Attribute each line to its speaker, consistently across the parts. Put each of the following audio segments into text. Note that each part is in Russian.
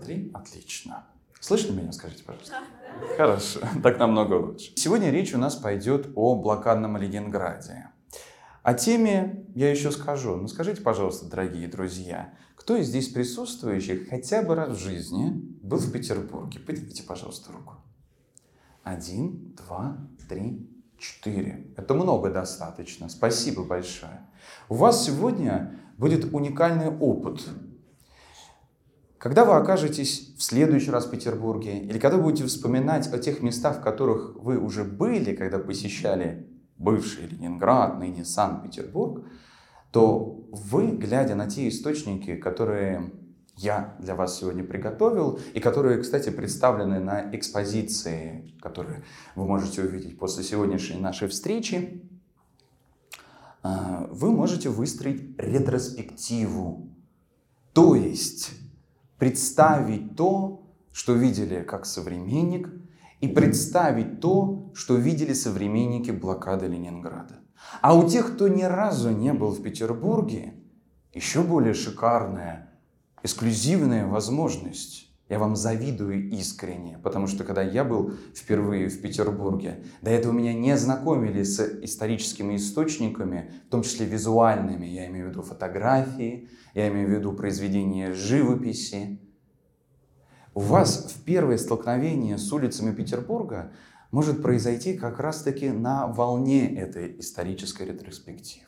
Speaker 1: Три. Отлично. Слышно меня, скажите, пожалуйста? Хорошо, так намного лучше. Сегодня речь у нас пойдет о блокадном Ленинграде. О теме я еще скажу. Но скажите, пожалуйста, дорогие друзья, кто из здесь присутствующих хотя бы раз в жизни был в Петербурге? Поднимите, пожалуйста, руку. Один, два, три, четыре. Это много достаточно. Спасибо большое. У вас сегодня будет уникальный опыт. Когда вы окажетесь в следующий раз в Петербурге, или когда будете вспоминать о тех местах, в которых вы уже были, когда посещали бывший Ленинград, ныне Санкт-Петербург, то вы, глядя на те источники, которые я для вас сегодня приготовил, и которые, кстати, представлены на экспозиции, которые вы можете увидеть после сегодняшней нашей встречи, а, вы можете выстроить ретроспективу. То есть представить то, что видели как современник, и представить то, что видели современники блокады Ленинграда. А у тех, кто ни разу не был в Петербурге, еще более шикарная, эксклюзивная возможность. Я вам завидую искренне, потому что когда я был впервые в Петербурге, до этого меня не знакомили с историческими источниками, в том числе визуальными. Я имею в виду фотографии, я имею в виду произведения живописи. У вас в первое столкновение с улицами Петербурга может произойти как раз-таки на волне этой исторической ретроспективы.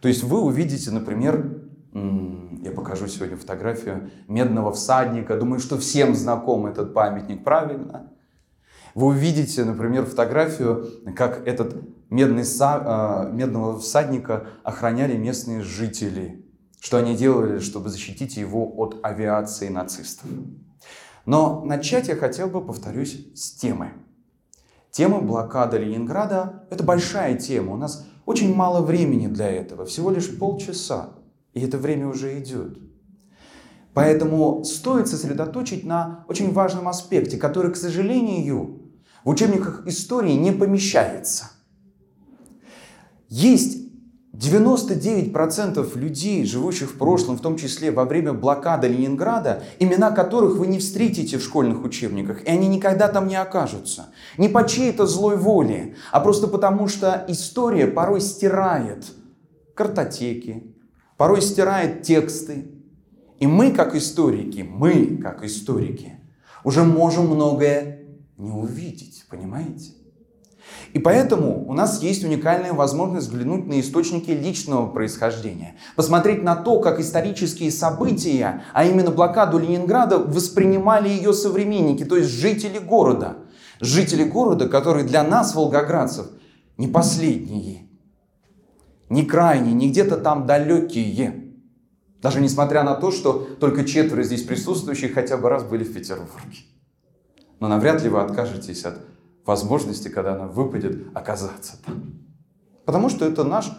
Speaker 1: То есть вы увидите, например, я покажу сегодня фотографию медного всадника. Думаю, что всем знаком этот памятник, правильно? Вы увидите, например, фотографию, как этот медный са, а, медного всадника охраняли местные жители. Что они делали, чтобы защитить его от авиации нацистов. Но начать я хотел бы, повторюсь, с темы. Тема блокады Ленинграда – это большая тема. У нас очень мало времени для этого, всего лишь полчаса. И это время уже идет. Поэтому стоит сосредоточить на очень важном аспекте, который, к сожалению, в учебниках истории не помещается. Есть 99% людей, живущих в прошлом, в том числе во время блокады Ленинграда, имена которых вы не встретите в школьных учебниках, и они никогда там не окажутся. Не по чьей-то злой воле, а просто потому, что история порой стирает картотеки, порой стирает тексты. И мы, как историки, мы, как историки, уже можем многое не увидеть, понимаете? И поэтому у нас есть уникальная возможность взглянуть на источники личного происхождения, посмотреть на то, как исторические события, а именно блокаду Ленинграда, воспринимали ее современники, то есть жители города. Жители города, которые для нас, волгоградцев, не последние, не крайние, не где-то там далекие. Даже несмотря на то, что только четверо здесь присутствующих хотя бы раз были в Петербурге. Но навряд ли вы откажетесь от возможности, когда она выпадет, оказаться там. Потому что это наш,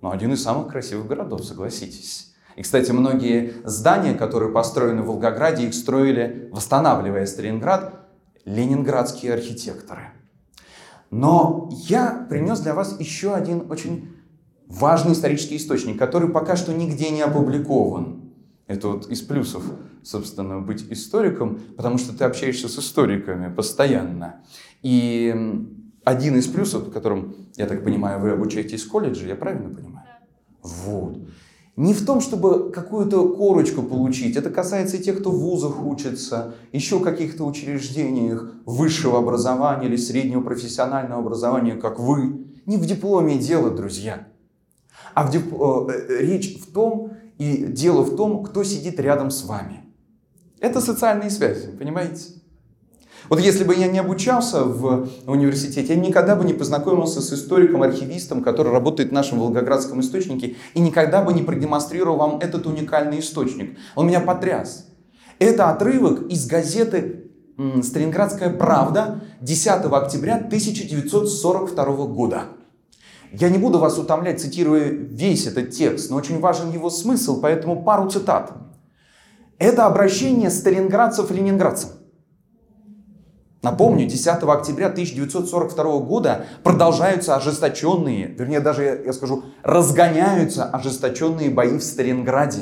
Speaker 1: ну, один из самых красивых городов, согласитесь. И, кстати, многие здания, которые построены в Волгограде, их строили, восстанавливая Сталинград, ленинградские архитекторы. Но я принес для вас еще один очень важный исторический источник, который пока что нигде не опубликован. Это вот из плюсов, собственно, быть историком, потому что ты общаешься с историками постоянно. И один из плюсов, которым, я так понимаю, вы обучаетесь в колледже, я правильно понимаю? Вот. Не в том, чтобы какую-то корочку получить. Это касается и тех, кто в вузах учится, еще каких-то учреждениях высшего образования или среднего профессионального образования, как вы. Не в дипломе дело, друзья. А в дип... Э, э, речь в том, и дело в том, кто сидит рядом с вами. Это социальные связи, понимаете? Вот если бы я не обучался в университете, я никогда бы не познакомился с историком-архивистом, который работает в нашем Волгоградском источнике, и никогда бы не продемонстрировал вам этот уникальный источник. Он меня потряс. Это отрывок из газеты «Сталинградская правда» 10 октября 1942 года. Я не буду вас утомлять, цитируя весь этот текст, но очень важен его смысл, поэтому пару цитат. Это обращение сталинградцев ленинградцам. Напомню, 10 октября 1942 года продолжаются ожесточенные, вернее даже я скажу, разгоняются ожесточенные бои в Сталинграде.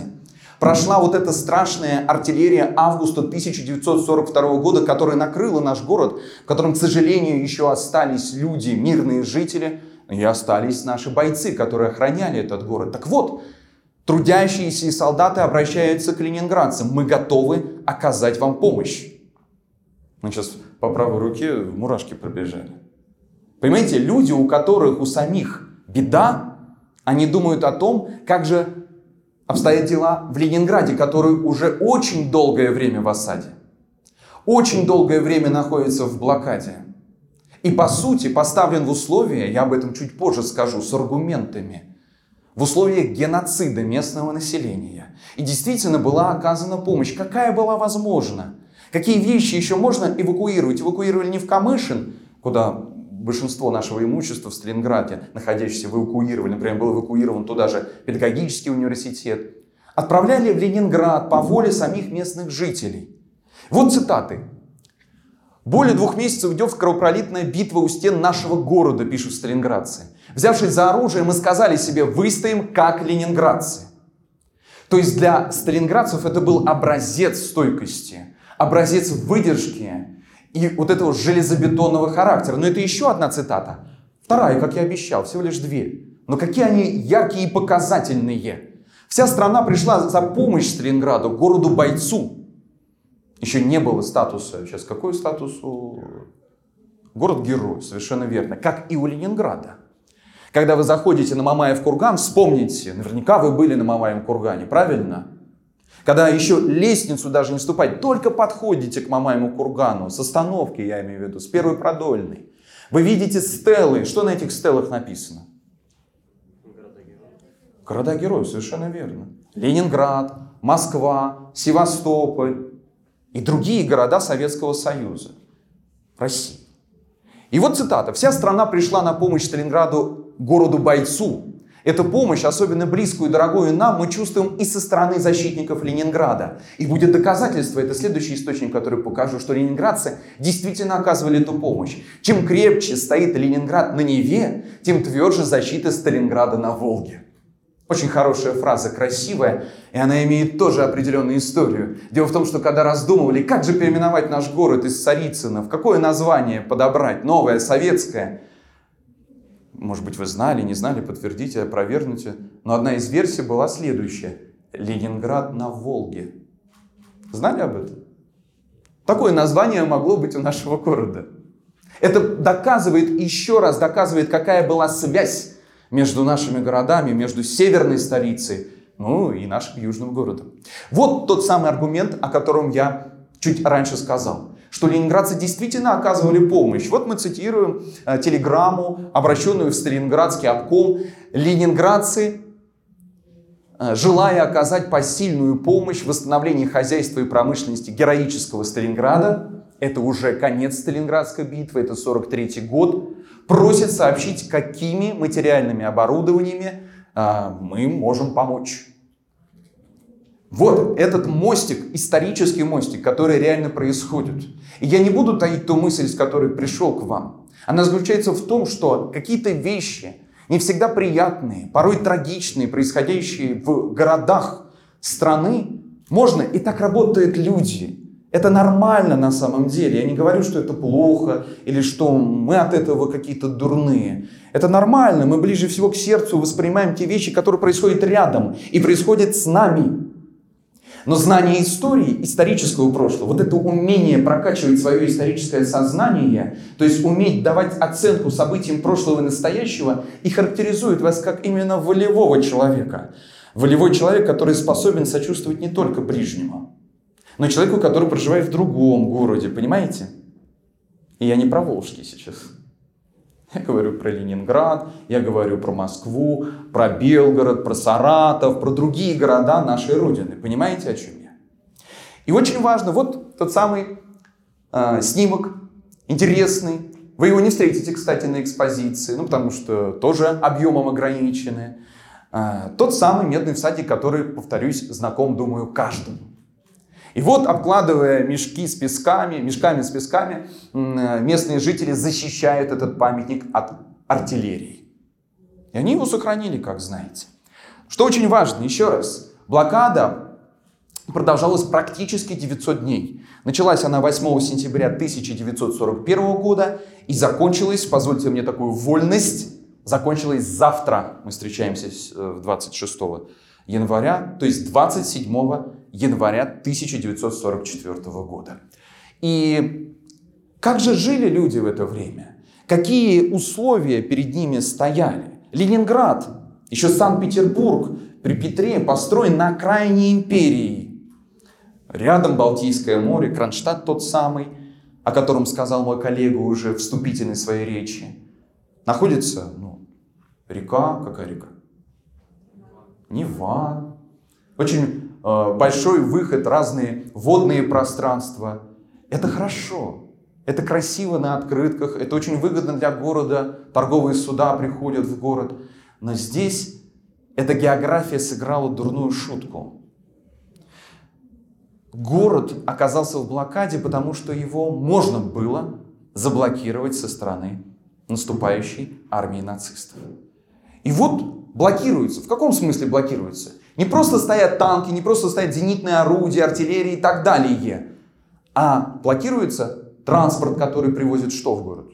Speaker 1: прошла вот эта страшная артиллерия августа 1942 года, которая накрыла наш город, в котором, к сожалению, еще остались люди, мирные жители, и остались наши бойцы, которые охраняли этот город. Так вот, трудящиеся и солдаты обращаются к ленинградцам. Мы готовы оказать вам помощь. Мы сейчас по правой руке мурашки пробежали. Понимаете, люди, у которых у самих беда, они думают о том, как же обстоят дела в Ленинграде, который уже очень долгое время в осаде. Очень долгое время находится в блокаде. И по сути поставлен в условия, я об этом чуть позже скажу, с аргументами, в условиях геноцида местного населения. И действительно была оказана помощь. Какая была возможна? Какие вещи еще можно эвакуировать? Эвакуировали не в Камышин, куда большинство нашего имущества в Сталинграде, находящееся в эвакуировали, например, был эвакуирован туда же педагогический университет, отправляли в Ленинград по воле самих местных жителей. Вот цитаты. Более двух месяцев идет кровопролитная битва у стен нашего города, пишут сталинградцы. Взявшись за оружие, мы сказали себе, выстоим как ленинградцы. То есть для сталинградцев это был образец стойкости, образец выдержки, и вот этого железобетонного характера. Но это еще одна цитата. Вторая, как я обещал, всего лишь две. Но какие они яркие и показательные. Вся страна пришла за помощь Сталинграду, городу-бойцу. Еще не было статуса. Сейчас какой статус у... Город-герой, совершенно верно. Как и у Ленинграда. Когда вы заходите на Мамаев курган, вспомните, наверняка вы были на Мамаевом кургане, правильно? Когда еще лестницу даже не ступать, только подходите к Мамаему кургану, с остановки я имею в виду, с первой продольной. Вы видите стелы. Что на этих стелах написано? Города героев, совершенно верно. Ленинград, Москва, Севастополь и другие города Советского Союза. России. И вот цитата. «Вся страна пришла на помощь Сталинграду, городу-бойцу, Эту помощь, особенно близкую и дорогую нам, мы чувствуем и со стороны защитников Ленинграда. И будет доказательство, это следующий источник, который покажу, что ленинградцы действительно оказывали эту помощь. Чем крепче стоит Ленинград на Неве, тем тверже защита Сталинграда на Волге. Очень хорошая фраза, красивая, и она имеет тоже определенную историю. Дело в том, что когда раздумывали, как же переименовать наш город из Царицына, в какое название подобрать, новое, советское – может быть, вы знали, не знали, подтвердите, опровергните. Но одна из версий была следующая. Ленинград на Волге. Знали об этом? Такое название могло быть у нашего города. Это доказывает, еще раз доказывает, какая была связь между нашими городами, между северной столицей, ну и нашим южным городом. Вот тот самый аргумент, о котором я чуть раньше сказал что ленинградцы действительно оказывали помощь. Вот мы цитируем э, телеграмму, обращенную в Сталинградский обком. Ленинградцы, э, желая оказать посильную помощь в восстановлении хозяйства и промышленности героического Сталинграда, это уже конец Сталинградской битвы, это 43 год, просят сообщить, какими материальными оборудованиями э, мы можем помочь. Вот этот мостик, исторический мостик, который реально происходит. И я не буду таить ту мысль, с которой пришел к вам. Она заключается в том, что какие-то вещи, не всегда приятные, порой трагичные, происходящие в городах страны, можно, и так работают люди. Это нормально на самом деле. Я не говорю, что это плохо или что мы от этого какие-то дурные. Это нормально. Мы ближе всего к сердцу воспринимаем те вещи, которые происходят рядом и происходят с нами. Но знание истории, исторического прошлого, вот это умение прокачивать свое историческое сознание, то есть уметь давать оценку событиям прошлого и настоящего, и характеризует вас как именно волевого человека. Волевой человек, который способен сочувствовать не только ближнему, но человеку, который проживает в другом городе, понимаете? И я не про Волжский сейчас. Я говорю про Ленинград, я говорю про Москву, про Белгород, про Саратов, про другие города нашей Родины. Понимаете, о чем я? И очень важно, вот тот самый э, снимок, интересный. Вы его не встретите, кстати, на экспозиции, ну, потому что тоже объемом ограничены. Э, тот самый медный всадник, который, повторюсь, знаком, думаю, каждому. И вот, обкладывая мешки с песками, мешками с песками, местные жители защищают этот памятник от артиллерии. И они его сохранили, как знаете. Что очень важно, еще раз, блокада продолжалась практически 900 дней. Началась она 8 сентября 1941 года и закончилась, позвольте мне такую вольность, закончилась завтра. Мы встречаемся 26 э, января, то есть 27 января 1944 года. И как же жили люди в это время? Какие условия перед ними стояли? Ленинград, еще Санкт-Петербург при Петре построен на окраине империи. Рядом Балтийское море, Кронштадт тот самый, о котором сказал мой коллега уже вступительной своей речи. Находится ну, река, какая река? Нева. Очень э, большой выход, разные водные пространства. Это хорошо. Это красиво на открытках, это очень выгодно для города, торговые суда приходят в город. Но здесь эта география сыграла дурную шутку. Город оказался в блокаде, потому что его можно было заблокировать со стороны наступающей армии нацистов. И вот блокируется. В каком смысле блокируется? Не просто стоят танки, не просто стоят зенитные орудия, артиллерия и так далее, а блокируется транспорт, который привозит что в город?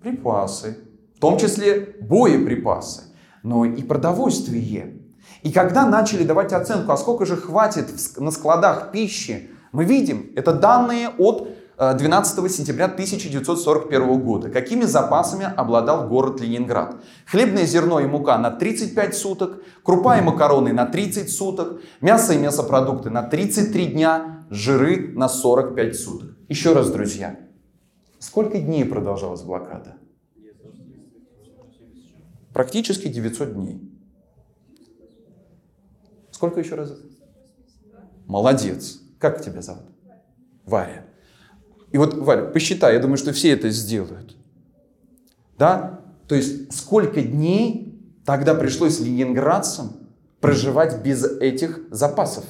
Speaker 1: Припасы. В том числе боеприпасы, но и продовольствие. И когда начали давать оценку, а сколько же хватит на складах пищи, мы видим, это данные от 12 э, сентября 1941 года. Какими запасами обладал город Ленинград? Хлебное зерно и мука на 35 суток, крупа и макароны на 30 суток, мясо и мясопродукты на 33 дня, жиры на 45 суток. Еще раз, друзья, сколько дней продолжалась блокада? Практически 900 дней. Сколько еще раз? Молодец. Как тебя зовут? Варя. И вот, Варя, посчитай, я думаю, что все это сделают. Да? То есть сколько дней тогда пришлось ленинградцам проживать без этих запасов?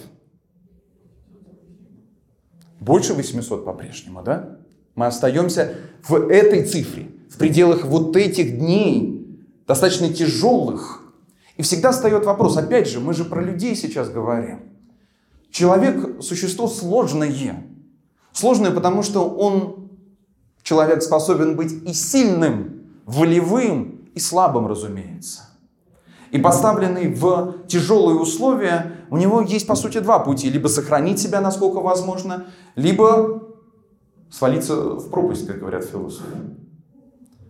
Speaker 1: Больше 800 по-прежнему, да? Мы остаемся в этой цифре, в пределах вот этих дней, достаточно тяжелых. И всегда встает вопрос, опять же, мы же про людей сейчас говорим. Человек – существо сложное. Сложное, потому что он, человек, способен быть и сильным, волевым, и слабым, разумеется. И поставленный в тяжелые условия, у него есть, по сути, два пути. Либо сохранить себя, насколько возможно, либо свалиться в пропасть, как говорят философы.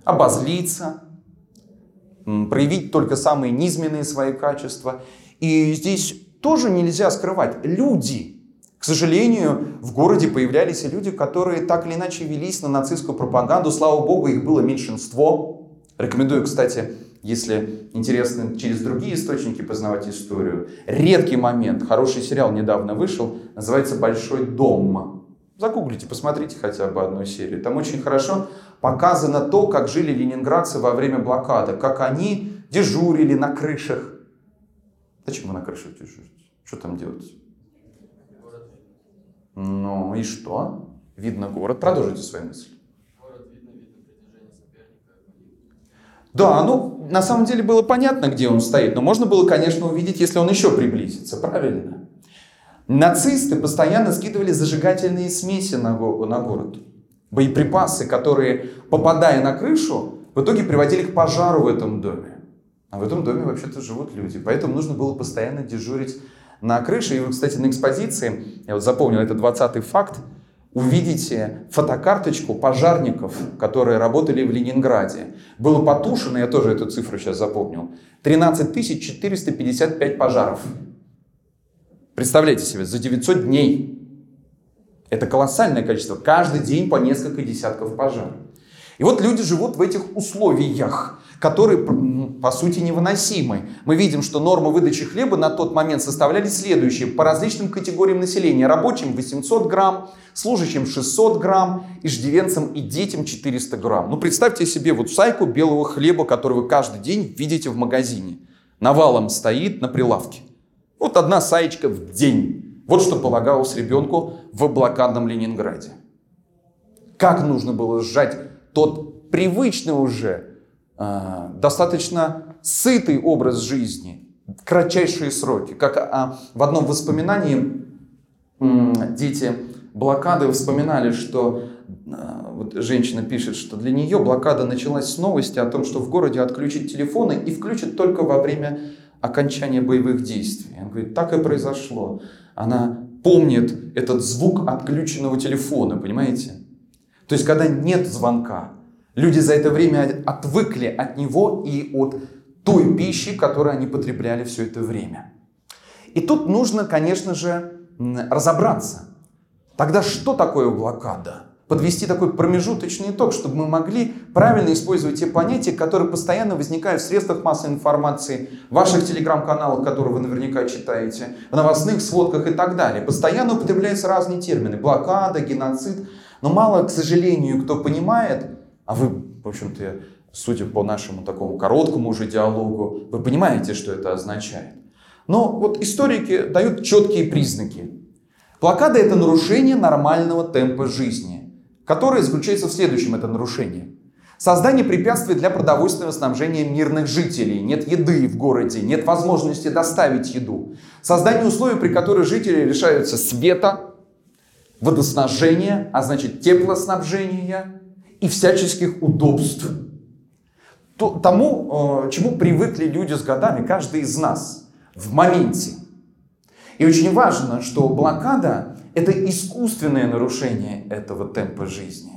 Speaker 1: Обозлиться, проявить только самые низменные свои качества. И здесь тоже нельзя скрывать. Люди – к сожалению, в городе появлялись и люди, которые так или иначе велись на нацистскую пропаганду. Слава богу, их было меньшинство. Рекомендую, кстати, если интересно через другие источники познавать историю. Редкий момент. Хороший сериал недавно вышел. Называется «Большой дом». Загуглите, посмотрите хотя бы одну серию. Там очень хорошо показано то, как жили ленинградцы во время блокады. Как они дежурили на крышах. Зачем вы на крышах дежурите? Что там делать? Ну и что? Видно город. Продолжите свои мысли. Да, ну, на самом деле было понятно, где он стоит, но можно было, конечно, увидеть, если он еще приблизится, правильно? Нацисты постоянно скидывали зажигательные смеси на, на город. Боеприпасы, которые, попадая на крышу, в итоге приводили к пожару в этом доме. А в этом доме вообще-то живут люди. Поэтому нужно было постоянно дежурить на крыше. И вы, кстати, на экспозиции, я вот запомнил, это 20-й факт, увидите фотокарточку пожарников, которые работали в Ленинграде. Было потушено, я тоже эту цифру сейчас запомнил, 13 455 пожаров. Представляете себе, за 900 дней. Это колоссальное количество. Каждый день по несколько десятков пожаров. И вот люди живут в этих условиях которые, по сути, невыносимы. Мы видим, что нормы выдачи хлеба на тот момент составляли следующие. По различным категориям населения. Рабочим 800 грамм, служащим 600 грамм, иждивенцам и детям 400 грамм. Ну, представьте себе вот сайку белого хлеба, который вы каждый день видите в магазине. Навалом стоит на прилавке. Вот одна саечка в день. Вот что полагалось ребенку в блокадном Ленинграде. Как нужно было сжать тот привычный уже достаточно сытый образ жизни. кратчайшие сроки. Как а, в одном воспоминании дети блокады вспоминали, что а, вот женщина пишет, что для нее блокада началась с новости о том, что в городе отключат телефоны и включат только во время окончания боевых действий. Она говорит, так и произошло. Она помнит этот звук отключенного телефона, понимаете? То есть, когда нет звонка, люди за это время отвыкли от него и от той пищи, которую они потребляли все это время. И тут нужно, конечно же, разобраться. Тогда что такое блокада? Подвести такой промежуточный итог, чтобы мы могли правильно использовать те понятия, которые постоянно возникают в средствах массовой информации, в ваших телеграм-каналах, которые вы наверняка читаете, в новостных сводках и так далее. Постоянно употребляются разные термины. Блокада, геноцид. Но мало, к сожалению, кто понимает, а вы, в общем-то, судя по нашему такому короткому уже диалогу, вы понимаете, что это означает. Но вот историки дают четкие признаки. Блокада – это нарушение нормального темпа жизни, которое заключается в следующем, это нарушение. Создание препятствий для продовольственного снабжения мирных жителей. Нет еды в городе, нет возможности доставить еду. Создание условий, при которых жители лишаются света, водоснабжения, а значит теплоснабжения и всяческих удобств. Тому, э, чему привыкли люди с годами, каждый из нас в моменте. И очень важно, что блокада – это искусственное нарушение этого темпа жизни.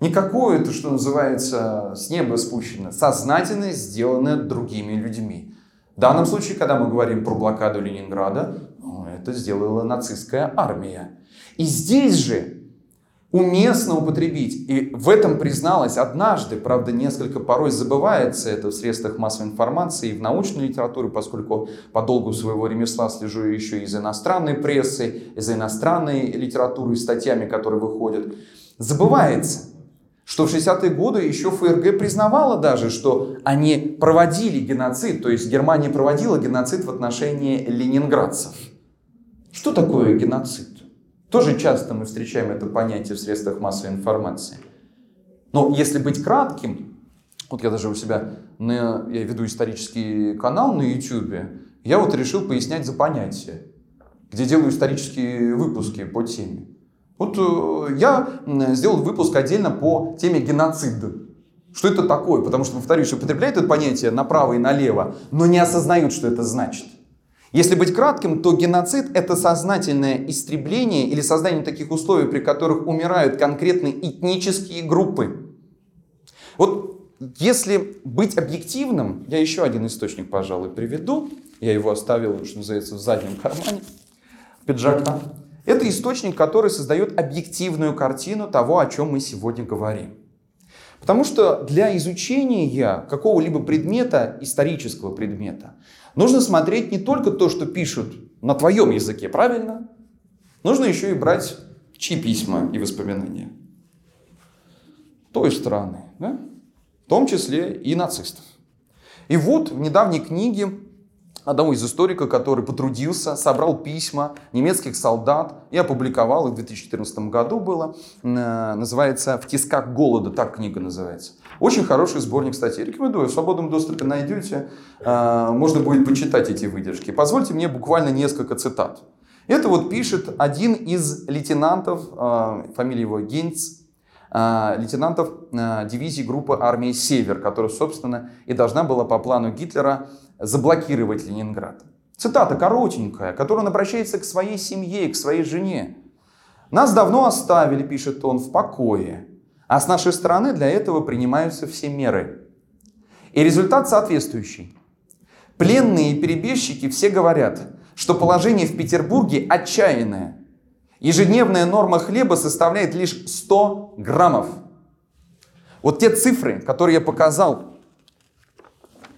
Speaker 1: Не какое-то, что называется, с неба спущено, сознательно сделанное другими людьми. В данном случае, когда мы говорим про блокаду Ленинграда, ну, это сделала нацистская армия. И здесь же уместно употребить. И в этом призналась однажды, правда, несколько порой забывается это в средствах массовой информации и в научной литературе, поскольку по долгу своего ремесла слежу еще и за иностранной прессой, и за иностранной литературой статьями, которые выходят. Забывается, что в 60-е годы еще ФРГ признавала даже, что они проводили геноцид, то есть Германия проводила геноцид в отношении ленинградцев. Что такое геноцид? Тоже часто мы встречаем это понятие в средствах массовой информации. Но если быть кратким, вот я даже у себя, на, я веду исторический канал на YouTube, я вот решил пояснять за понятие, где делаю исторические выпуски по теме. Вот э, я сделал выпуск отдельно по теме геноцида. Что это такое? Потому что, повторюсь, употребляют это понятие направо и налево, но не осознают, что это значит. Если быть кратким, то геноцид – это сознательное истребление или создание таких условий, при которых умирают конкретные этнические группы. Вот если быть объективным, я еще один источник, пожалуй, приведу. Я его оставил, что называется, в заднем кармане пиджака. Это источник, который создает объективную картину того, о чем мы сегодня говорим. Потому что для изучения какого-либо предмета, исторического предмета, нужно смотреть не только то, что пишут на твоем языке, правильно? Нужно еще и брать чьи письма и воспоминания. Той страны, да? в том числе и нацистов. И вот в недавней книге одного из историков, который потрудился, собрал письма немецких солдат и опубликовал их в 2014 году было. Э, называется «В тисках голода», так книга называется. Очень хороший сборник статей. Рекомендую, в свободном доступе найдете. Э, можно будет почитать эти выдержки. Позвольте мне буквально несколько цитат. Это вот пишет один из лейтенантов, э, фамилия его Гейнц, лейтенантов дивизии группы армии «Север», которая, собственно, и должна была по плану Гитлера заблокировать Ленинград. Цитата коротенькая, которую он обращается к своей семье к своей жене. «Нас давно оставили, — пишет он, — в покое, а с нашей стороны для этого принимаются все меры. И результат соответствующий. Пленные и перебежчики все говорят, что положение в Петербурге отчаянное. Ежедневная норма хлеба составляет лишь 100 граммов. Вот те цифры, которые я показал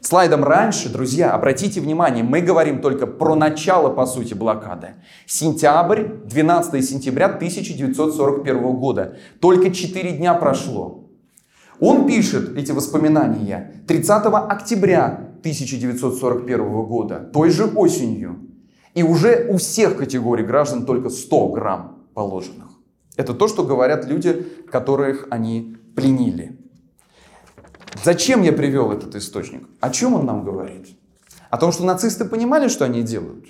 Speaker 1: Слайдом раньше, друзья, обратите внимание, мы говорим только про начало, по сути, блокады. Сентябрь, 12 сентября 1941 года. Только 4 дня прошло. Он пишет эти воспоминания 30 октября 1941 года, той же осенью. И уже у всех категорий граждан только 100 грамм положенных. Это то, что говорят люди, которых они пленили. Зачем я привел этот источник? О чем он нам говорит? О том, что нацисты понимали, что они делают.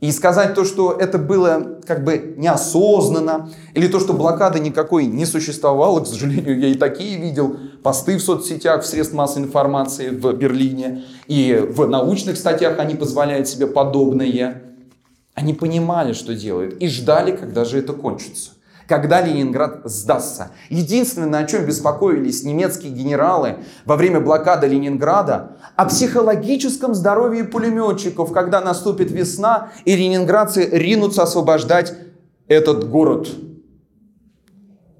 Speaker 1: И сказать то, что это было как бы неосознанно, или то, что блокады никакой не существовало, к сожалению, я и такие видел, посты в соцсетях, в средствах массовой информации в Берлине, и в научных статьях они позволяют себе подобное. Они понимали, что делают, и ждали, когда же это кончится когда Ленинград сдастся. Единственное, о чем беспокоились немецкие генералы во время блокады Ленинграда, о психологическом здоровье пулеметчиков, когда наступит весна и ленинградцы ринутся освобождать этот город.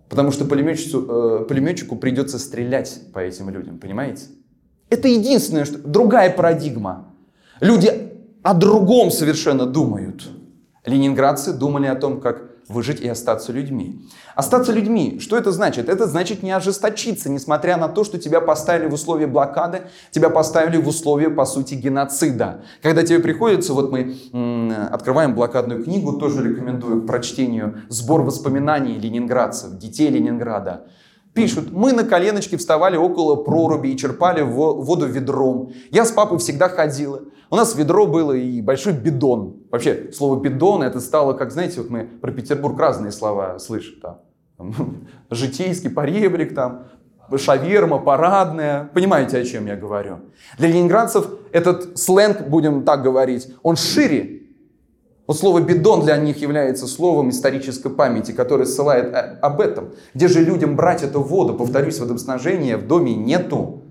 Speaker 1: Потому что пулеметчику, э, пулеметчику придется стрелять по этим людям, понимаете? Это единственное, что... Другая парадигма. Люди о другом совершенно думают. Ленинградцы думали о том, как выжить и остаться людьми. Остаться людьми, что это значит? Это значит не ожесточиться, несмотря на то, что тебя поставили в условия блокады, тебя поставили в условия, по сути, геноцида. Когда тебе приходится, вот мы открываем блокадную книгу, тоже рекомендую к прочтению, сбор воспоминаний ленинградцев, детей Ленинграда. Пишут, мы на коленочке вставали около проруби и черпали воду ведром. Я с папой всегда ходила. У нас ведро было и большой бидон. Вообще, слово бидон это стало, как, знаете, вот мы про Петербург разные слова слышим. Там, житейский поребрик, там, шаверма, парадная. Понимаете, о чем я говорю? Для ленинградцев этот сленг, будем так говорить, он шире, вот слово «бидон» для них является словом исторической памяти, которое ссылает об этом. Где же людям брать эту воду? Повторюсь, водоснабжения в доме нету.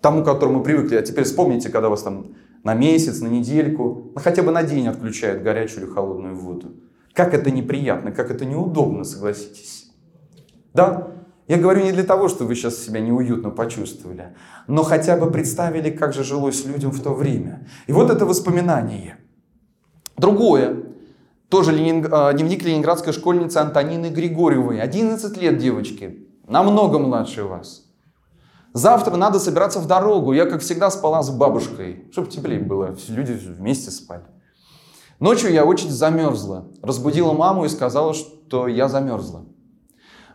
Speaker 1: Тому, к которому привыкли. А теперь вспомните, когда вас там на месяц, на недельку, ну, хотя бы на день отключают горячую или холодную воду. Как это неприятно, как это неудобно, согласитесь. Да, я говорю не для того, чтобы вы сейчас себя неуютно почувствовали, но хотя бы представили, как же жилось людям в то время. И вот это воспоминание – Другое. Тоже Ленинг... А, дневник ленинградской школьницы Антонины Григорьевой. 11 лет девочки. Намного младше вас. Завтра надо собираться в дорогу. Я, как всегда, спала с бабушкой, чтобы теплее было. Люди вместе спали. Ночью я очень замерзла. Разбудила маму и сказала, что я замерзла.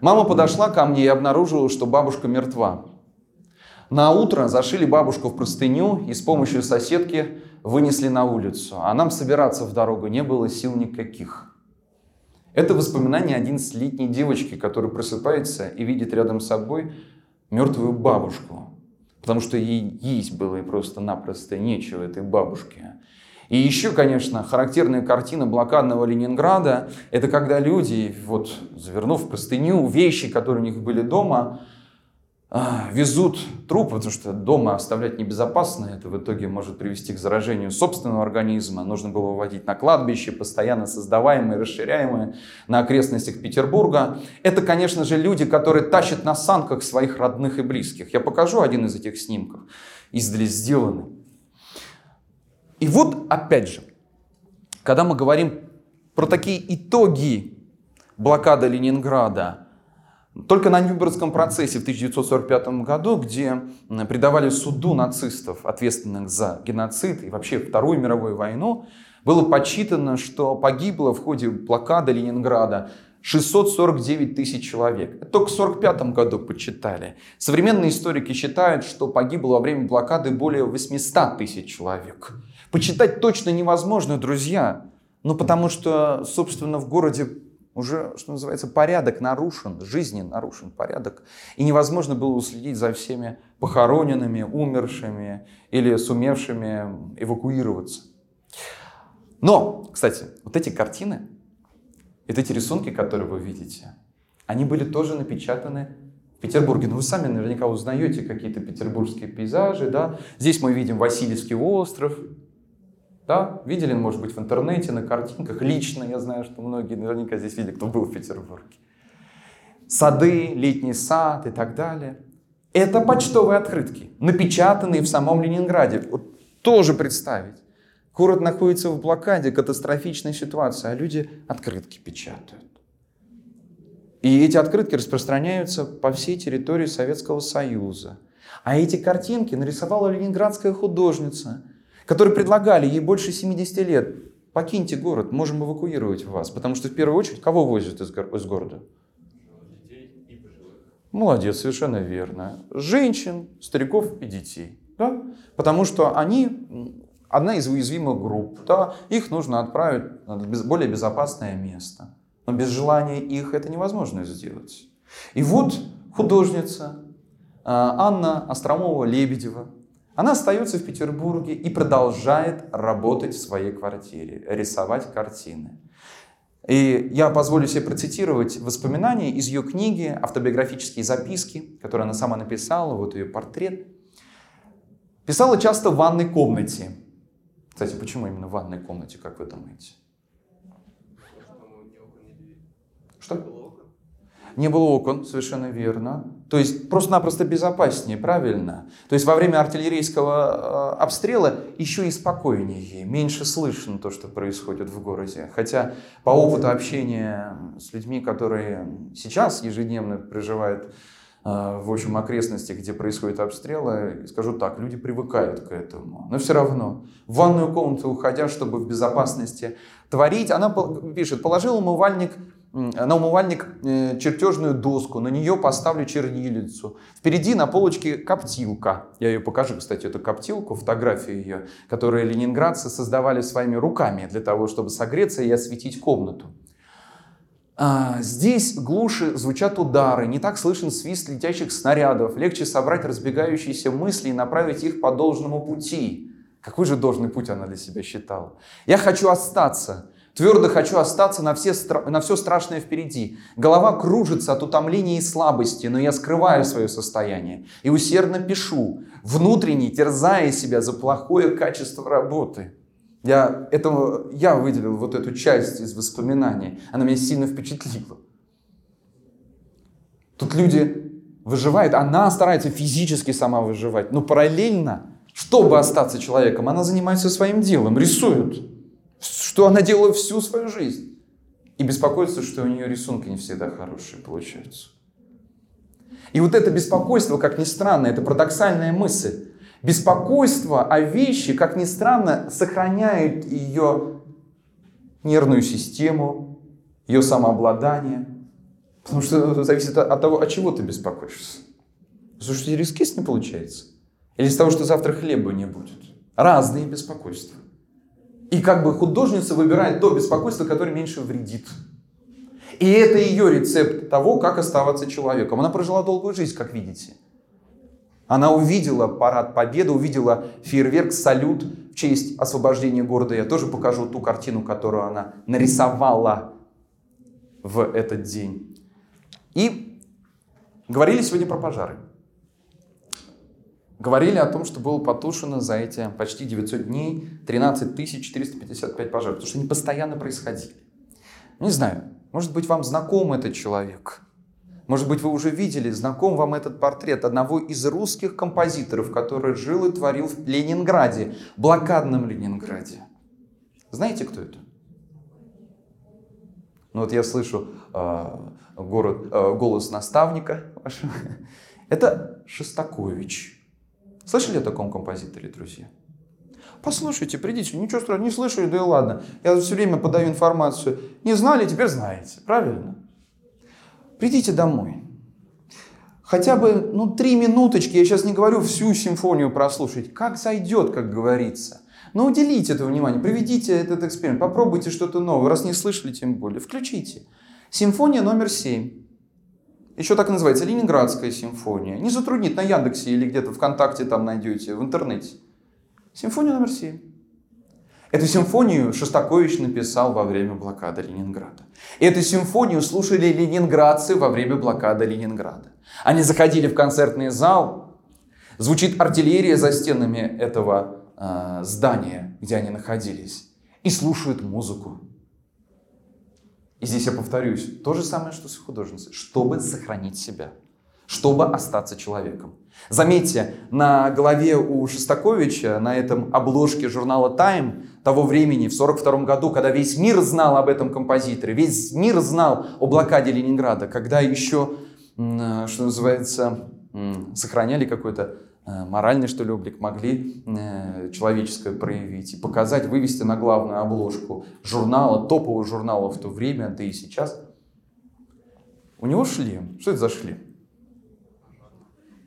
Speaker 1: Мама подошла ко мне и обнаружила, что бабушка мертва. На утро зашили бабушку в простыню и с помощью соседки вынесли на улицу, а нам собираться в дорогу не было сил никаких. Это воспоминание 11-летней девочки, которая просыпается и видит рядом с собой мертвую бабушку. Потому что ей есть было и просто-напросто нечего этой бабушке. И еще, конечно, характерная картина блокадного Ленинграда – это когда люди, вот, завернув простыню вещи, которые у них были дома, везут труп, потому что дома оставлять небезопасно, это в итоге может привести к заражению собственного организма. Нужно было выводить на кладбище, постоянно создаваемые, расширяемые на окрестностях Петербурга. Это, конечно же, люди, которые тащат на санках своих родных и близких. Я покажу один из этих снимков, издали сделаны. И вот, опять же, когда мы говорим про такие итоги блокады Ленинграда – только на Нюрнбергском процессе в 1945 году, где предавали суду нацистов, ответственных за геноцид и вообще Вторую мировую войну, было подсчитано, что погибло в ходе блокады Ленинграда 649 тысяч человек. Это только в 1945 году подсчитали. Современные историки считают, что погибло во время блокады более 800 тысяч человек. Почитать точно невозможно, друзья. Ну, потому что, собственно, в городе уже, что называется, порядок нарушен, жизни нарушен порядок. И невозможно было уследить за всеми похороненными, умершими или сумевшими эвакуироваться. Но, кстати, вот эти картины, вот эти рисунки, которые вы видите, они были тоже напечатаны в Петербурге. Ну, вы сами наверняка узнаете какие-то петербургские пейзажи, да. Здесь мы видим Васильевский остров, да? Видели, может быть, в интернете, на картинках. Лично я знаю, что многие наверняка здесь видели, кто был в Петербурге. Сады, летний сад и так далее. Это почтовые открытки, напечатанные в самом Ленинграде. Вот тоже представить. Город находится в блокаде, катастрофичная ситуация, а люди открытки печатают. И эти открытки распространяются по всей территории Советского Союза. А эти картинки нарисовала ленинградская художница – которые предлагали ей больше 70 лет, покиньте город, можем эвакуировать вас. Потому что в первую очередь кого возят из, из города? Молодец, совершенно верно. Женщин, стариков и детей. Да? Потому что они одна из уязвимых групп. Да? Их нужно отправить в более безопасное место. Но без желания их это невозможно сделать. И вот художница а, Анна Остромова-Лебедева, она остается в Петербурге и продолжает работать в своей квартире, рисовать картины. И я позволю себе процитировать воспоминания из ее книги «Автобиографические записки», которые она сама написала, вот ее портрет. Писала часто в ванной комнате. Кстати, почему именно в ванной комнате, как вы думаете? Что? Не было окон, совершенно верно. То есть просто-напросто безопаснее, правильно? То есть во время артиллерийского э, обстрела еще и спокойнее, меньше слышно то, что происходит в городе. Хотя по опыту общения с людьми, которые сейчас ежедневно проживают э, в общем окрестностях, где происходят обстрелы, скажу так, люди привыкают к этому. Но все равно, в ванную комнату уходя, чтобы в безопасности творить, она пишет, положил умывальник на умывальник э, чертежную доску, на нее поставлю чернильницу. Впереди на полочке коптилка. Я ее покажу, кстати, эту коптилку, фотографию ее, которую ленинградцы создавали своими руками для того, чтобы согреться и осветить комнату. А, здесь глуши звучат удары, не так слышен свист летящих снарядов, легче собрать разбегающиеся мысли и направить их по должному пути. Какой же должный путь она для себя считала? Я хочу остаться, Твердо хочу остаться на все, на все страшное впереди. Голова кружится от утомления и слабости, но я скрываю свое состояние и усердно пишу, внутренне терзая себя за плохое качество работы. Я, это, я выделил вот эту часть из воспоминаний. Она меня сильно впечатлила. Тут люди выживают, она старается физически сама выживать, но параллельно, чтобы остаться человеком, она занимается своим делом, рисует что она делала всю свою жизнь. И беспокоится, что у нее рисунки не всегда хорошие получаются. И вот это беспокойство, как ни странно, это парадоксальная мысль. Беспокойство о вещи, как ни странно, сохраняет ее нервную систему, ее самообладание. Потому что зависит от того, от чего ты беспокоишься. Потому что риски не получается. Или из того, что завтра хлеба не будет. Разные беспокойства. И как бы художница выбирает то беспокойство, которое меньше вредит. И это ее рецепт того, как оставаться человеком. Она прожила долгую жизнь, как видите. Она увидела парад победы, увидела фейерверк, салют в честь освобождения города. Я тоже покажу ту картину, которую она нарисовала в этот день. И говорили сегодня про пожары говорили о том, что было потушено за эти почти 900 дней 13 455 пожаров, потому что они постоянно происходили. Не знаю, может быть, вам знаком этот человек. Может быть, вы уже видели, знаком вам этот портрет одного из русских композиторов, который жил и творил в Ленинграде, блокадном Ленинграде. Знаете, кто это? Ну вот я слышу э, город, э, голос наставника. Это Шостакович. Слышали о таком композиторе, друзья? Послушайте, придите, ничего страшного, не слышали, да и ладно. Я все время подаю информацию. Не знали, теперь знаете, правильно? Придите домой. Хотя бы, ну, три минуточки, я сейчас не говорю всю симфонию прослушать. Как зайдет, как говорится. Но уделите это внимание, приведите этот эксперимент, попробуйте что-то новое, раз не слышали, тем более. Включите. Симфония номер семь. Еще так и называется, Ленинградская симфония. Не затруднит, на Яндексе или где-то ВКонтакте там найдете, в интернете. Симфония номер 7. Эту симфонию Шостакович написал во время блокады Ленинграда. Эту симфонию слушали ленинградцы во время блокады Ленинграда. Они заходили в концертный зал, звучит артиллерия за стенами этого э, здания, где они находились, и слушают музыку. И здесь я повторюсь, то же самое, что с художницей, чтобы сохранить себя, чтобы остаться человеком. Заметьте, на голове у Шостаковича, на этом обложке журнала Time того времени, в 1942 году, когда весь мир знал об этом композиторе, весь мир знал о блокаде Ленинграда, когда еще, что называется, сохраняли какой-то Э, моральный, что ли, облик могли э, человеческое проявить и показать, вывести на главную обложку журнала, топового журнала в то время, да и сейчас. У него шлем. Что это за шлем?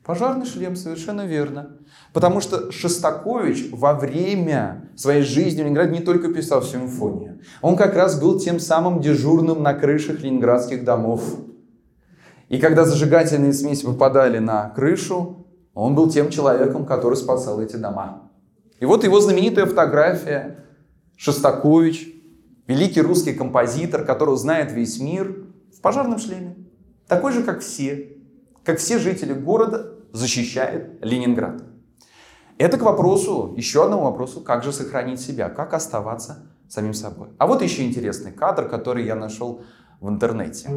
Speaker 1: Пожарный шлем, совершенно верно. Потому что Шостакович во время своей жизни в Ленинграде не только писал симфонию. Он как раз был тем самым дежурным на крышах ленинградских домов. И когда зажигательные смеси выпадали на крышу, он был тем человеком, который спасал эти дома. И вот его знаменитая фотография Шостакович, великий русский композитор, которого знает весь мир, в пожарном шлеме. Такой же, как все, как все жители города, защищает Ленинград. Это к вопросу, еще одному вопросу, как же сохранить себя, как оставаться самим собой. А вот еще интересный кадр, который я нашел в интернете.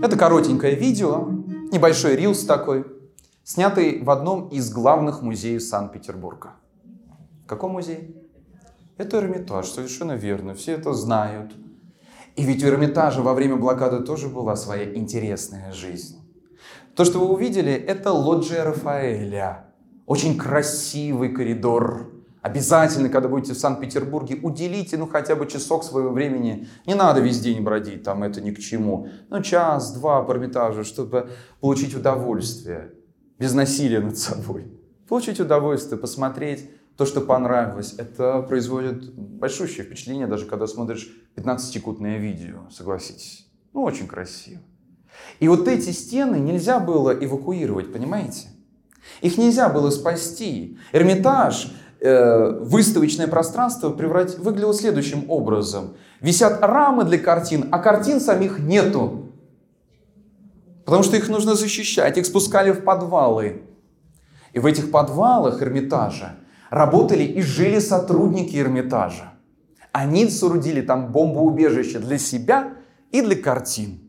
Speaker 1: Это коротенькое видео, небольшой рилс такой, снятый в одном из главных музеев Санкт-Петербурга. В каком музее? Это Эрмитаж, совершенно верно, все это знают. И ведь у Эрмитажа во время блокады тоже была своя интересная жизнь. То, что вы увидели, это лоджия Рафаэля. Очень красивый коридор, Обязательно, когда будете в Санкт-Петербурге, уделите ну хотя бы часок своего времени. Не надо весь день бродить, там это ни к чему. Ну час-два по Эрмитажу, чтобы получить удовольствие. Без насилия над собой. Получить удовольствие, посмотреть то, что понравилось. Это производит большущее впечатление, даже когда смотришь 15-секундное видео, согласитесь. Ну, очень красиво. И вот эти стены нельзя было эвакуировать, понимаете? Их нельзя было спасти. Эрмитаж выставочное пространство преврат... выглядело следующим образом. Висят рамы для картин, а картин самих нету. Потому что их нужно защищать. Их спускали в подвалы. И в этих подвалах Эрмитажа работали и жили сотрудники Эрмитажа. Они соорудили там бомбоубежище для себя и для картин.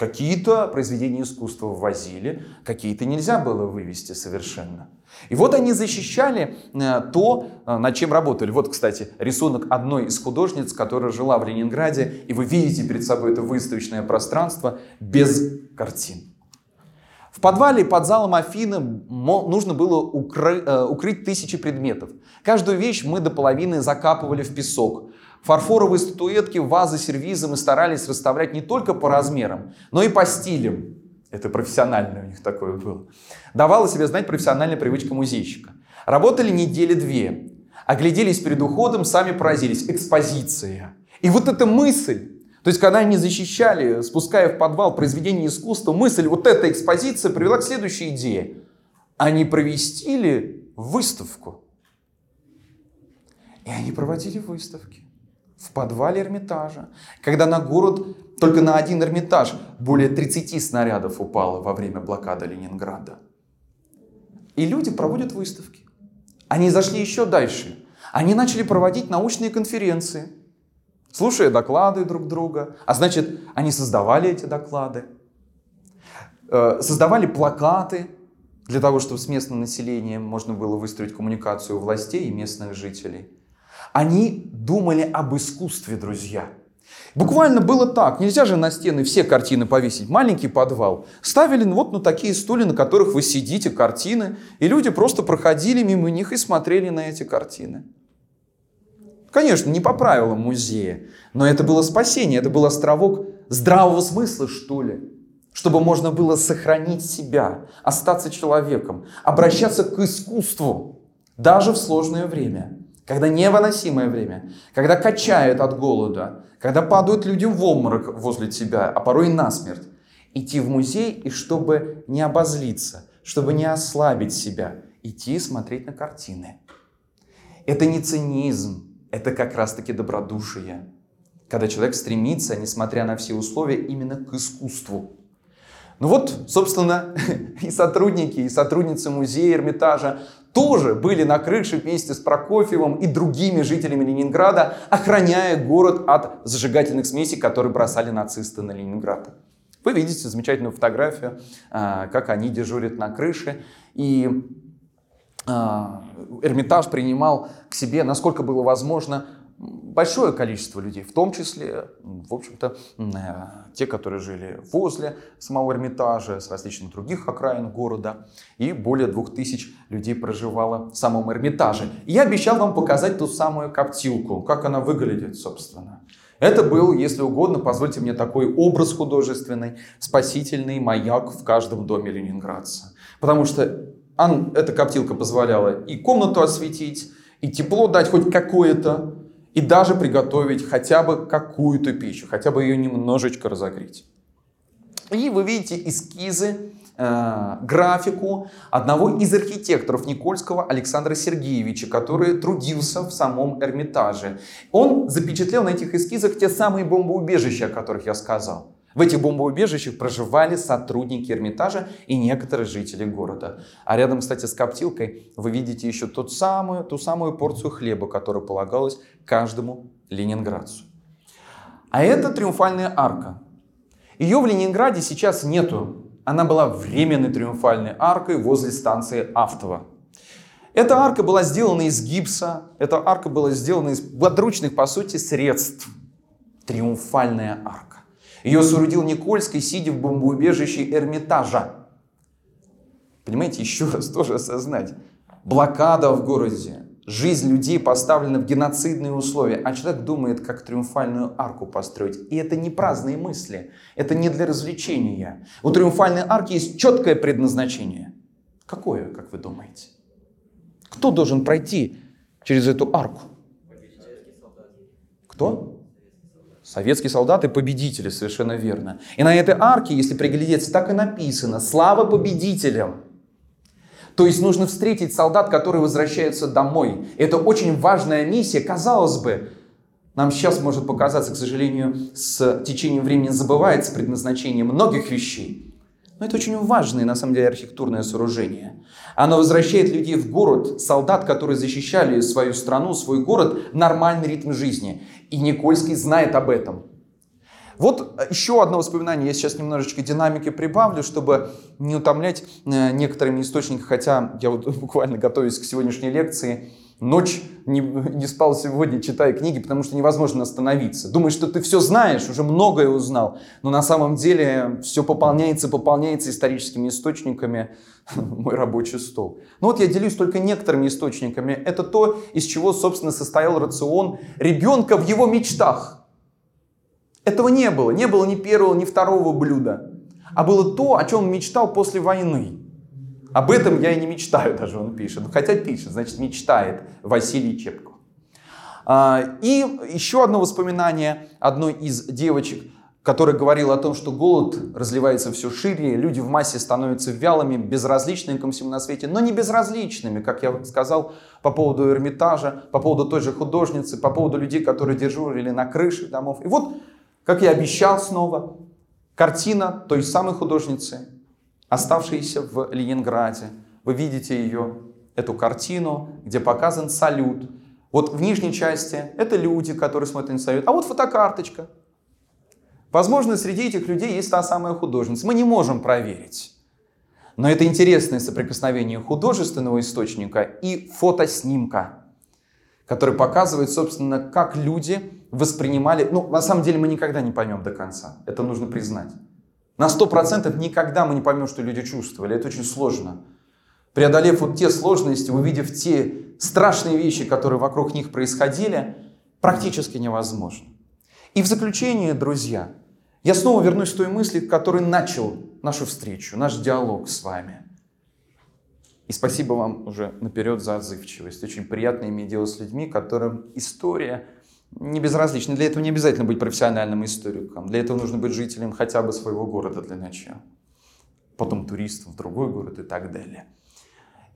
Speaker 1: Какие-то произведения искусства ввозили, какие-то нельзя было вывести совершенно. И вот они защищали э, то, э, над чем работали. Вот, кстати, рисунок одной из художниц, которая жила в Ленинграде, и вы видите перед собой это выставочное пространство без картин. В подвале под залом Афины нужно было укры, э, укрыть тысячи предметов. Каждую вещь мы до половины закапывали в песок. Фарфоровые статуэтки, вазы, сервизы мы старались расставлять не только по размерам, но и по стилям. Это профессиональное у них такое было. Давала себе знать профессиональная привычка музейщика. Работали недели две. Огляделись перед уходом, сами поразились. Экспозиция. И вот эта мысль, то есть когда они защищали, спуская в подвал произведение искусства, мысль, вот эта экспозиция привела к следующей идее. Они провести ли выставку? И они проводили выставки в подвале Эрмитажа, когда на город только на один Эрмитаж более 30 снарядов упало во время блокады Ленинграда. И люди проводят выставки. Они зашли еще дальше. Они начали проводить научные конференции, слушая доклады друг друга. А значит, они создавали эти доклады, э, создавали плакаты для того, чтобы с местным населением можно было выстроить коммуникацию властей и местных жителей. Они думали об искусстве, друзья. Буквально было так. Нельзя же на стены все картины повесить. Маленький подвал. Ставили вот на такие стулья, на которых вы сидите, картины. И люди просто проходили мимо них и смотрели на эти картины. Конечно, не по правилам музея. Но это было спасение. Это был островок здравого смысла, что ли. Чтобы можно было сохранить себя, остаться человеком, обращаться к искусству. Даже в сложное время когда невыносимое время, когда качают от голода, когда падают люди в обморок возле тебя, а порой и насмерть, идти в музей и чтобы не обозлиться, чтобы не ослабить себя, идти смотреть на картины. Это не цинизм, это как раз-таки добродушие. Когда человек стремится, несмотря на все условия, именно к искусству. Ну вот, собственно, и сотрудники, и сотрудницы музея Эрмитажа тоже были на крыше вместе с Прокофьевым и другими жителями Ленинграда, охраняя город от зажигательных смесей, которые бросали нацисты на Ленинград. Вы видите замечательную фотографию, а, как они дежурят на крыше. И а, Эрмитаж принимал к себе, насколько было возможно, большое количество людей, в том числе, в общем-то, э, те, которые жили возле самого Эрмитажа, с различных других окраин города, и более двух тысяч людей проживало в самом Эрмитаже. я обещал вам показать ту самую коптилку, как она выглядит, собственно. Это был, если угодно, позвольте мне такой образ художественный, спасительный маяк в каждом доме ленинградца. Потому что эта коптилка позволяла и комнату осветить, и тепло дать хоть какое-то, и даже приготовить хотя бы какую-то пищу, хотя бы ее немножечко разогреть. И вы видите эскизы, э, графику одного из архитекторов Никольского Александра Сергеевича, который трудился в самом Эрмитаже. Он запечатлел на этих эскизах те самые бомбоубежища, о которых я сказал. В этих бомбоубежищах проживали сотрудники Эрмитажа и некоторые жители города. А рядом, кстати, с коптилкой вы видите еще тот самую, ту самую порцию хлеба, которая полагалась каждому ленинградцу. А это триумфальная арка. Ее в Ленинграде сейчас нету. Она была временной триумфальной аркой возле станции Автово. Эта арка была сделана из гипса, эта арка была сделана из подручных, по сути, средств. Триумфальная арка. Ее соорудил Никольский, сидя в бомбоубежище Эрмитажа. Понимаете, еще раз тоже осознать. Блокада в городе, жизнь людей поставлена в геноцидные условия, а человек думает, как триумфальную арку построить. И это не праздные мысли, это не для развлечения. У триумфальной арки есть четкое предназначение. Какое, как вы думаете? Кто должен пройти через эту арку? Кто? Советские солдаты победители, совершенно верно. И на этой арке, если приглядеться, так и написано «Слава победителям!». То есть нужно встретить солдат, которые возвращаются домой. Это очень важная миссия. Казалось бы, нам сейчас может показаться, к сожалению, с течением времени забывается предназначение многих вещей. Но это очень важное, на самом деле, архитектурное сооружение. Оно возвращает людей в город, солдат, которые защищали свою страну, свой город, нормальный ритм жизни. И Никольский знает об этом. Вот еще одно воспоминание, я сейчас немножечко динамики прибавлю, чтобы не утомлять э, некоторыми источниками, хотя я вот буквально готовясь к сегодняшней лекции, ночь не, не спал сегодня, читая книги, потому что невозможно остановиться. Думаешь, что ты все знаешь, уже многое узнал, но на самом деле все пополняется, пополняется историческими источниками, мой рабочий стол. Ну вот я делюсь только некоторыми источниками. Это то, из чего, собственно, состоял рацион ребенка в его мечтах. Этого не было. Не было ни первого, ни второго блюда. А было то, о чем мечтал после войны. Об этом я и не мечтаю, даже он пишет. Хотя пишет, значит, мечтает Василий Чепко. А, и еще одно воспоминание одной из девочек – который говорил о том, что голод разливается все шире, люди в массе становятся вялыми, безразличными ко всему на свете, но не безразличными, как я сказал, по поводу Эрмитажа, по поводу той же художницы, по поводу людей, которые дежурили на крышах домов. И вот, как я обещал снова, картина той самой художницы, оставшейся в Ленинграде. Вы видите ее, эту картину, где показан салют. Вот в нижней части это люди, которые смотрят на салют, а вот фотокарточка – Возможно, среди этих людей есть та самая художница. Мы не можем проверить. Но это интересное соприкосновение художественного источника и фотоснимка, который показывает, собственно, как люди воспринимали... Ну, на самом деле мы никогда не поймем до конца. Это нужно признать. На сто процентов никогда мы не поймем, что люди чувствовали. Это очень сложно. Преодолев вот те сложности, увидев те страшные вещи, которые вокруг них происходили, практически невозможно. И в заключение, друзья, я снова вернусь к той мысли, которой начал нашу встречу, наш диалог с вами. И спасибо вам уже наперед за отзывчивость. Очень приятно иметь дело с людьми, которым история не безразлична. Для этого не обязательно быть профессиональным историком. Для этого нужно быть жителем хотя бы своего города для начала. Потом туристом в другой город и так далее.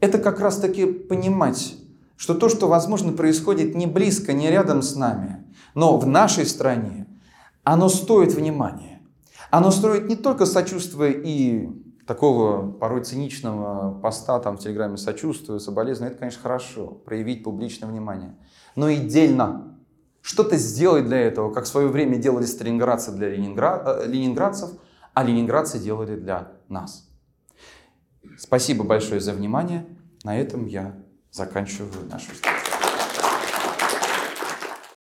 Speaker 1: Это как раз таки понимать, что то, что, возможно, происходит не близко, не рядом с нами, но в нашей стране, оно стоит внимания. Оно стоит не только сочувствия и такого порой циничного поста там в Телеграме сочувствую, соболезную, это, конечно, хорошо, проявить публичное внимание. Но и дельно что-то сделать для этого, как в свое время делали сталинградцы для ленинград, э, ленинградцев, а ленинградцы делали для нас. Спасибо большое за внимание. На этом я заканчиваю нашу встречу.